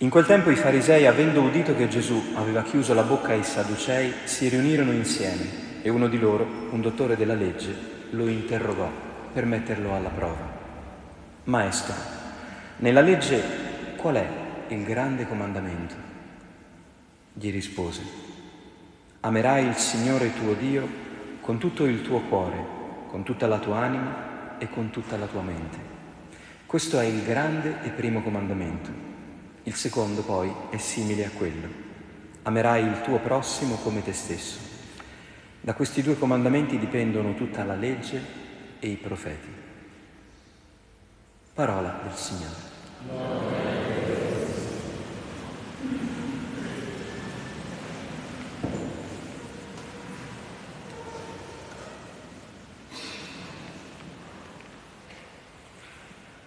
In quel tempo i farisei, avendo udito che Gesù aveva chiuso la bocca ai sadducei, si riunirono insieme e uno di loro, un dottore della legge, lo interrogò per metterlo alla prova. Maestro, nella legge qual è il grande comandamento? Gli rispose, amerai il Signore tuo Dio con tutto il tuo cuore, con tutta la tua anima e con tutta la tua mente. Questo è il grande e primo comandamento. Il secondo poi è simile a quello. Amerai il tuo prossimo come te stesso. Da questi due comandamenti dipendono tutta la legge e i profeti. Parola del Signore.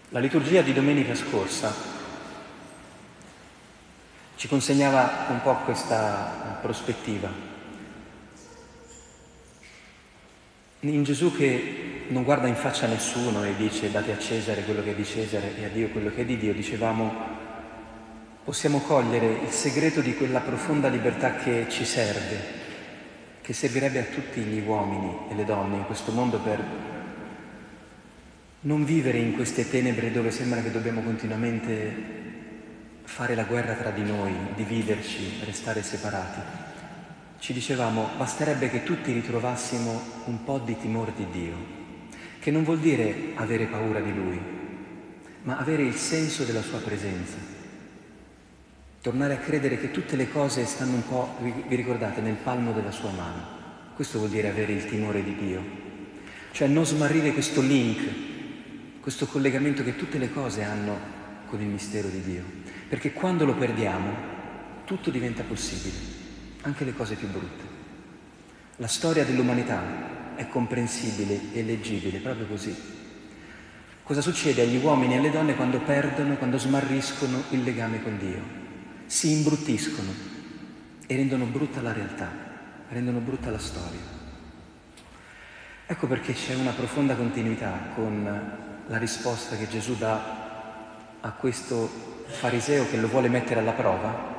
La liturgia di domenica scorsa ci consegnava un po' questa prospettiva. In Gesù che non guarda in faccia a nessuno e dice date a Cesare quello che è di Cesare e a Dio quello che è di Dio, dicevamo possiamo cogliere il segreto di quella profonda libertà che ci serve, che servirebbe a tutti gli uomini e le donne in questo mondo per non vivere in queste tenebre dove sembra che dobbiamo continuamente fare la guerra tra di noi, dividerci, restare separati. Ci dicevamo, basterebbe che tutti ritrovassimo un po' di timore di Dio, che non vuol dire avere paura di Lui, ma avere il senso della Sua presenza. Tornare a credere che tutte le cose stanno un po', vi ricordate, nel palmo della Sua mano. Questo vuol dire avere il timore di Dio. Cioè non smarrire questo link, questo collegamento che tutte le cose hanno con il mistero di Dio. Perché quando lo perdiamo tutto diventa possibile, anche le cose più brutte. La storia dell'umanità è comprensibile e leggibile proprio così. Cosa succede agli uomini e alle donne quando perdono, quando smarriscono il legame con Dio? Si imbruttiscono e rendono brutta la realtà, rendono brutta la storia. Ecco perché c'è una profonda continuità con la risposta che Gesù dà a questo fariseo che lo vuole mettere alla prova.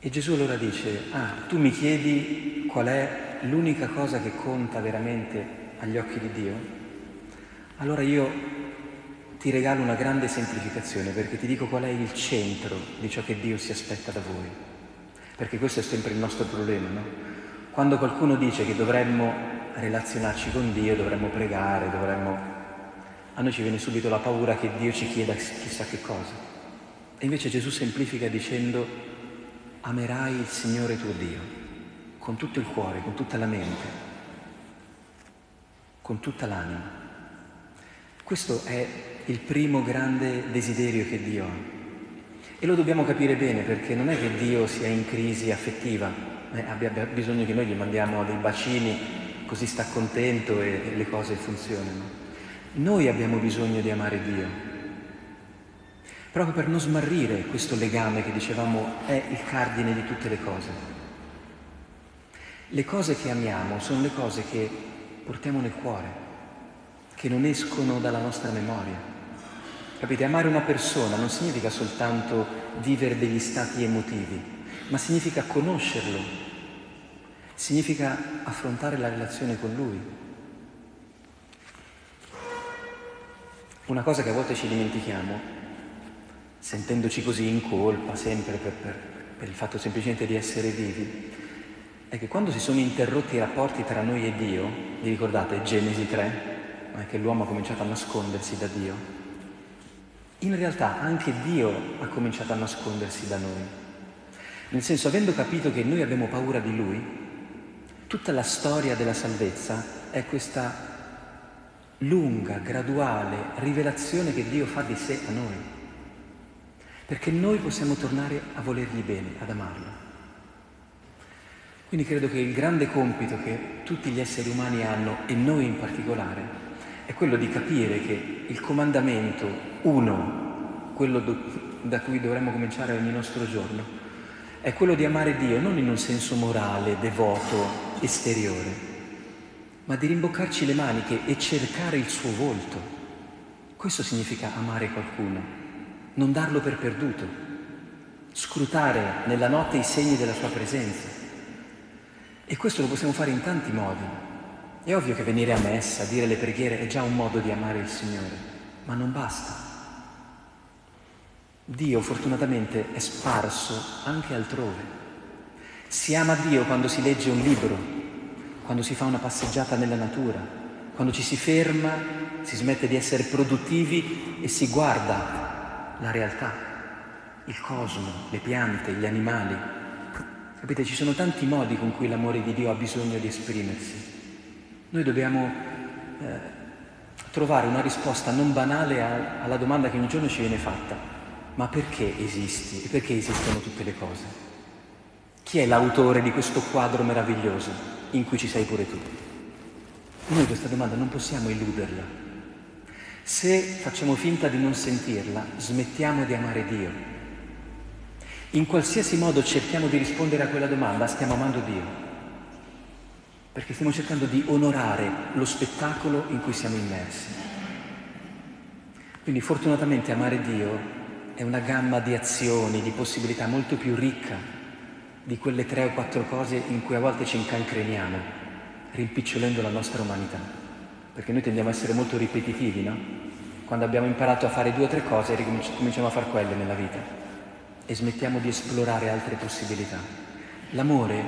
E Gesù allora dice, ah, tu mi chiedi qual è l'unica cosa che conta veramente agli occhi di Dio? Allora io ti regalo una grande semplificazione perché ti dico qual è il centro di ciò che Dio si aspetta da voi. Perché questo è sempre il nostro problema, no? Quando qualcuno dice che dovremmo relazionarci con Dio, dovremmo pregare, dovremmo a noi ci viene subito la paura che Dio ci chieda chissà che cosa. E invece Gesù semplifica dicendo amerai il Signore tuo Dio con tutto il cuore, con tutta la mente, con tutta l'anima. Questo è il primo grande desiderio che Dio ha. E lo dobbiamo capire bene perché non è che Dio sia in crisi affettiva, eh, abbia bisogno che noi gli mandiamo dei bacini così sta contento e, e le cose funzionano. Noi abbiamo bisogno di amare Dio, proprio per non smarrire questo legame che dicevamo è il cardine di tutte le cose. Le cose che amiamo sono le cose che portiamo nel cuore, che non escono dalla nostra memoria. Capite? Amare una persona non significa soltanto vivere degli stati emotivi, ma significa conoscerlo, significa affrontare la relazione con lui, Una cosa che a volte ci dimentichiamo, sentendoci così in colpa sempre per, per, per il fatto semplicemente di essere vivi, è che quando si sono interrotti i rapporti tra noi e Dio, vi ricordate Genesi 3, è che l'uomo ha cominciato a nascondersi da Dio, in realtà anche Dio ha cominciato a nascondersi da noi. Nel senso, avendo capito che noi abbiamo paura di Lui, tutta la storia della salvezza è questa lunga, graduale rivelazione che Dio fa di sé a noi, perché noi possiamo tornare a volergli bene, ad amarlo. Quindi credo che il grande compito che tutti gli esseri umani hanno, e noi in particolare, è quello di capire che il comandamento uno, quello da cui dovremmo cominciare ogni nostro giorno, è quello di amare Dio non in un senso morale, devoto, esteriore, ma di rimboccarci le maniche e cercare il suo volto. Questo significa amare qualcuno. non darlo per perduto, scrutare nella notte i segni della sua presenza. E questo lo possiamo fare in tanti modi. È ovvio che venire a messa, dire le preghiere è già un modo di amare il Signore, ma non basta. Dio fortunatamente è sparso anche altrove. Si ama Dio quando si legge un libro, quando si fa una passeggiata nella natura, quando ci si ferma, si smette di essere produttivi e si guarda la realtà, il cosmo, le piante, gli animali. Capite, ci sono tanti modi con cui l'amore di Dio ha bisogno di esprimersi. Noi dobbiamo eh, trovare una risposta non banale a, alla domanda che ogni giorno ci viene fatta ma perché esisti e perché esistono tutte le cose? Chi è l'autore di questo quadro meraviglioso in cui ci sei pure tu? Noi questa domanda non possiamo illuderla. Se facciamo finta di non sentirla, smettiamo di amare Dio. In qualsiasi modo cerchiamo di rispondere a quella domanda, stiamo amando Dio. Perché stiamo cercando di onorare lo spettacolo in cui siamo immersi. Quindi fortunatamente amare Dio è una gamma di azioni, di possibilità molto più ricca di quelle tre o quattro cose in cui a volte ci incancreniamo, rimpicciolendo la nostra umanità. Perché noi tendiamo a essere molto ripetitivi, no? Quando abbiamo imparato a fare due o tre cose, ricominciamo a fare quelle nella vita e smettiamo di esplorare altre possibilità. L'amore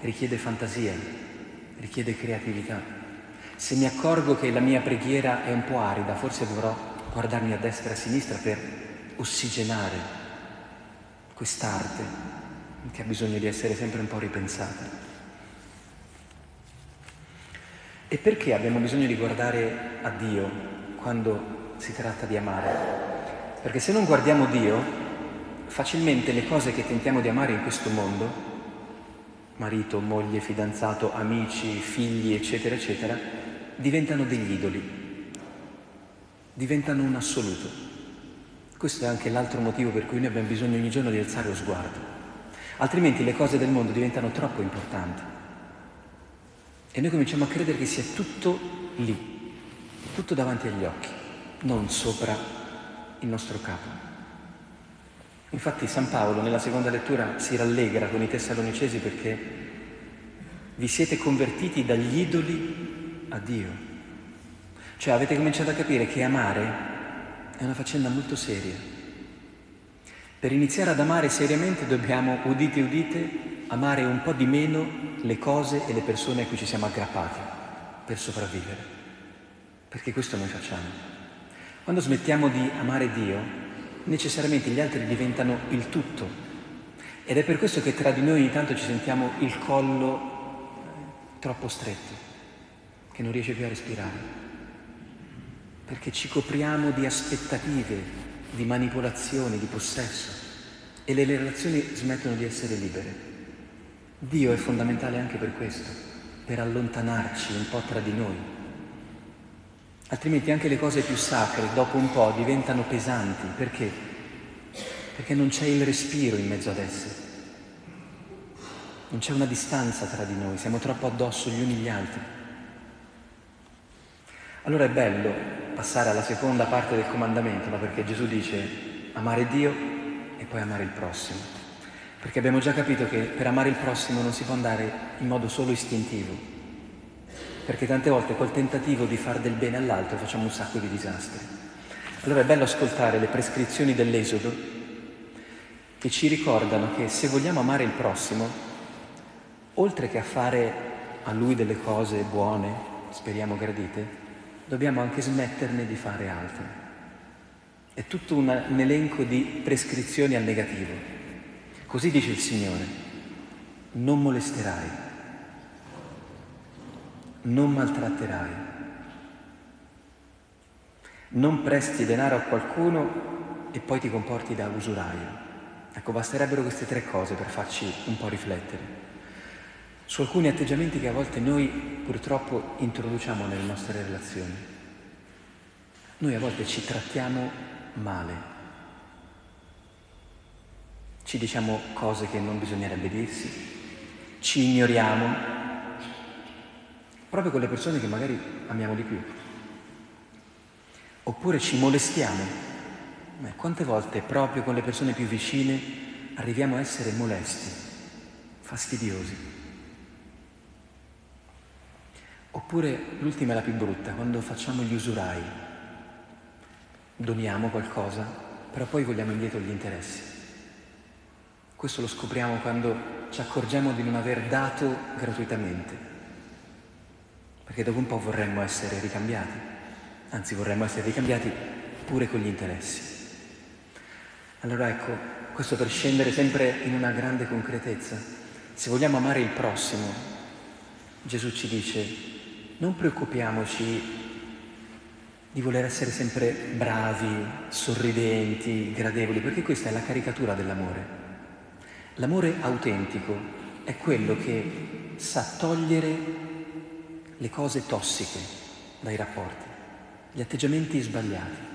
richiede fantasia, richiede creatività. Se mi accorgo che la mia preghiera è un po' arida, forse dovrò guardarmi a destra e a sinistra per ossigenare quest'arte che ha bisogno di essere sempre un po' ripensata. E perché abbiamo bisogno di guardare a Dio quando si tratta di amare? Perché se non guardiamo Dio, facilmente le cose che tentiamo di amare in questo mondo, marito, moglie, fidanzato, amici, figli, eccetera, eccetera, diventano degli idoli, diventano un assoluto. Questo è anche l'altro motivo per cui noi abbiamo bisogno ogni giorno di alzare lo sguardo. Altrimenti le cose del mondo diventano troppo importanti. E noi cominciamo a credere che sia tutto lì, tutto davanti agli occhi, non sopra il nostro capo. Infatti San Paolo nella seconda lettura si rallegra con i tessalonicesi perché vi siete convertiti dagli idoli a Dio. Cioè avete cominciato a capire che amare è una faccenda molto seria. Per iniziare ad amare seriamente dobbiamo, udite udite, amare un po' di meno le cose e le persone a cui ci siamo aggrappati per sopravvivere. Perché questo noi facciamo. Quando smettiamo di amare Dio, necessariamente gli altri diventano il tutto. Ed è per questo che tra di noi ogni tanto ci sentiamo il collo eh, troppo stretto, che non riesce più a respirare perché ci copriamo di aspettative, di manipolazioni, di possesso e le relazioni smettono di essere libere. Dio è fondamentale anche per questo, per allontanarci un po' tra di noi. Altrimenti anche le cose più sacre dopo un po' diventano pesanti. Perché? Perché non c'è il respiro in mezzo ad esse. Non c'è una distanza tra di noi, siamo troppo addosso gli uni gli altri. Allora è bello passare alla seconda parte del comandamento, no? perché Gesù dice amare Dio e poi amare il prossimo. Perché abbiamo già capito che per amare il prossimo non si può andare in modo solo istintivo, perché tante volte col tentativo di fare del bene all'altro facciamo un sacco di disastri. Allora è bello ascoltare le prescrizioni dell'Esodo che ci ricordano che se vogliamo amare il prossimo, oltre che a fare a lui delle cose buone, speriamo gradite, dobbiamo anche smetterne di fare altre. È tutto un, un elenco di prescrizioni al negativo. Così dice il Signore, non molesterai, non maltratterai, non presti denaro a qualcuno e poi ti comporti da usuraio. Ecco, basterebbero queste tre cose per farci un po' riflettere su alcuni atteggiamenti che a volte noi purtroppo introduciamo nelle nostre relazioni. Noi a volte ci trattiamo male, ci diciamo cose che non bisognerebbe dirsi, ci ignoriamo, proprio con le persone che magari amiamo di più, oppure ci molestiamo. Eh, quante volte proprio con le persone più vicine arriviamo a essere molesti, fastidiosi? Oppure l'ultima è la più brutta, quando facciamo gli usurai, doniamo qualcosa, però poi vogliamo indietro gli interessi. Questo lo scopriamo quando ci accorgiamo di non aver dato gratuitamente, perché dopo un po' vorremmo essere ricambiati, anzi vorremmo essere ricambiati pure con gli interessi. Allora ecco, questo per scendere sempre in una grande concretezza. Se vogliamo amare il prossimo, Gesù ci dice, non preoccupiamoci di voler essere sempre bravi, sorridenti, gradevoli, perché questa è la caricatura dell'amore. L'amore autentico è quello che sa togliere le cose tossiche dai rapporti, gli atteggiamenti sbagliati,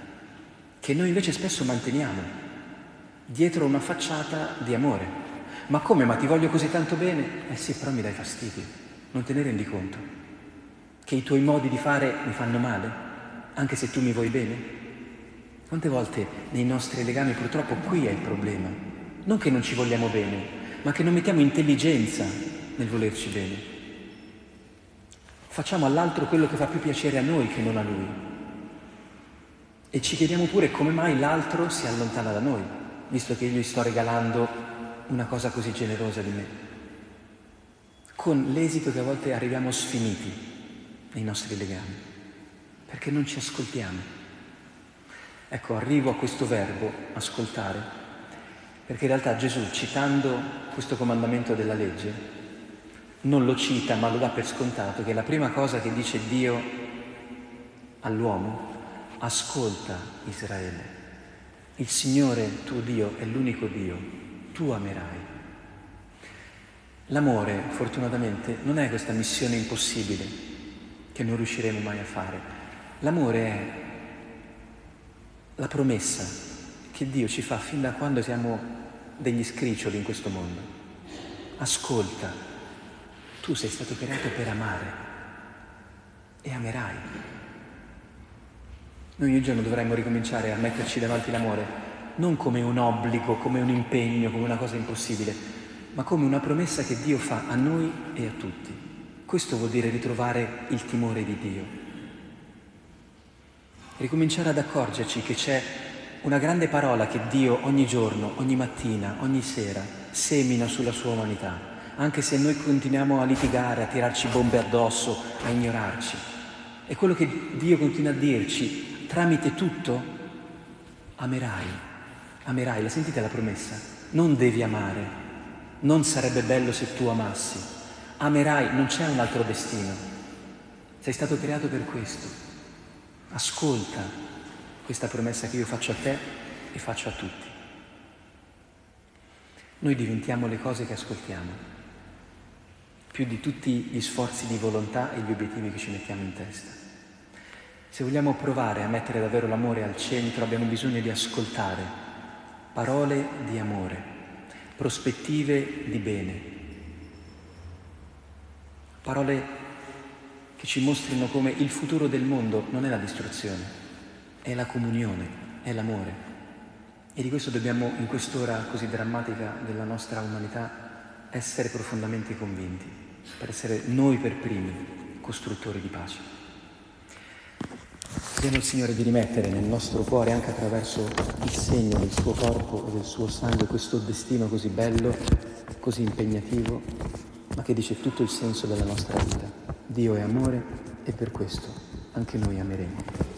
che noi invece spesso manteniamo dietro una facciata di amore. Ma come? Ma ti voglio così tanto bene? Eh sì, però mi dai fastidio. Non te ne rendi conto? Che i tuoi modi di fare mi fanno male, anche se tu mi vuoi bene? Quante volte nei nostri legami purtroppo qui è il problema non che non ci vogliamo bene, ma che non mettiamo intelligenza nel volerci bene. Facciamo all'altro quello che fa più piacere a noi che non a lui. E ci chiediamo pure come mai l'altro si allontana da noi, visto che io gli sto regalando una cosa così generosa di me. Con l'esito che a volte arriviamo sfiniti nei nostri legami, perché non ci ascoltiamo. Ecco, arrivo a questo verbo, ascoltare, perché in realtà Gesù, citando questo comandamento della legge, non lo cita ma lo dà per scontato che la prima cosa che dice Dio all'uomo, ascolta Israele, il Signore tuo Dio è l'unico Dio, tu amerai. L'amore, fortunatamente, non è questa missione impossibile che non riusciremo mai a fare. L'amore è la promessa che Dio ci fa fin da quando siamo degli scriccioli in questo mondo. Ascolta, tu sei stato creato per amare e amerai. Noi ogni giorno dovremmo ricominciare a metterci davanti l'amore, non come un obbligo, come un impegno, come una cosa impossibile, ma come una promessa che Dio fa a noi e a tutti. Questo vuol dire ritrovare il timore di Dio. Ricominciare ad accorgerci che c'è una grande parola che Dio ogni giorno, ogni mattina, ogni sera semina sulla sua umanità, anche se noi continuiamo a litigare, a tirarci bombe addosso, a ignorarci. E quello che Dio continua a dirci, tramite tutto, amerai, amerai, la sentite la promessa? Non devi amare, non sarebbe bello se tu amassi, amerai, non c'è un altro destino, sei stato creato per questo. Ascolta, questa promessa che io faccio a te e faccio a tutti. Noi diventiamo le cose che ascoltiamo, più di tutti gli sforzi di volontà e gli obiettivi che ci mettiamo in testa. Se vogliamo provare a mettere davvero l'amore al centro, abbiamo bisogno di ascoltare parole di amore, prospettive di bene, parole che ci mostrino come il futuro del mondo non è la distruzione, è la comunione, è l'amore. E di questo dobbiamo, in quest'ora così drammatica della nostra umanità, essere profondamente convinti, per essere noi per primi costruttori di pace. Chiediamo al Signore di rimettere nel nostro cuore, anche attraverso il segno del suo corpo e del suo sangue, questo destino così bello, così impegnativo, ma che dice tutto il senso della nostra vita. Dio è amore e per questo anche noi ameremo.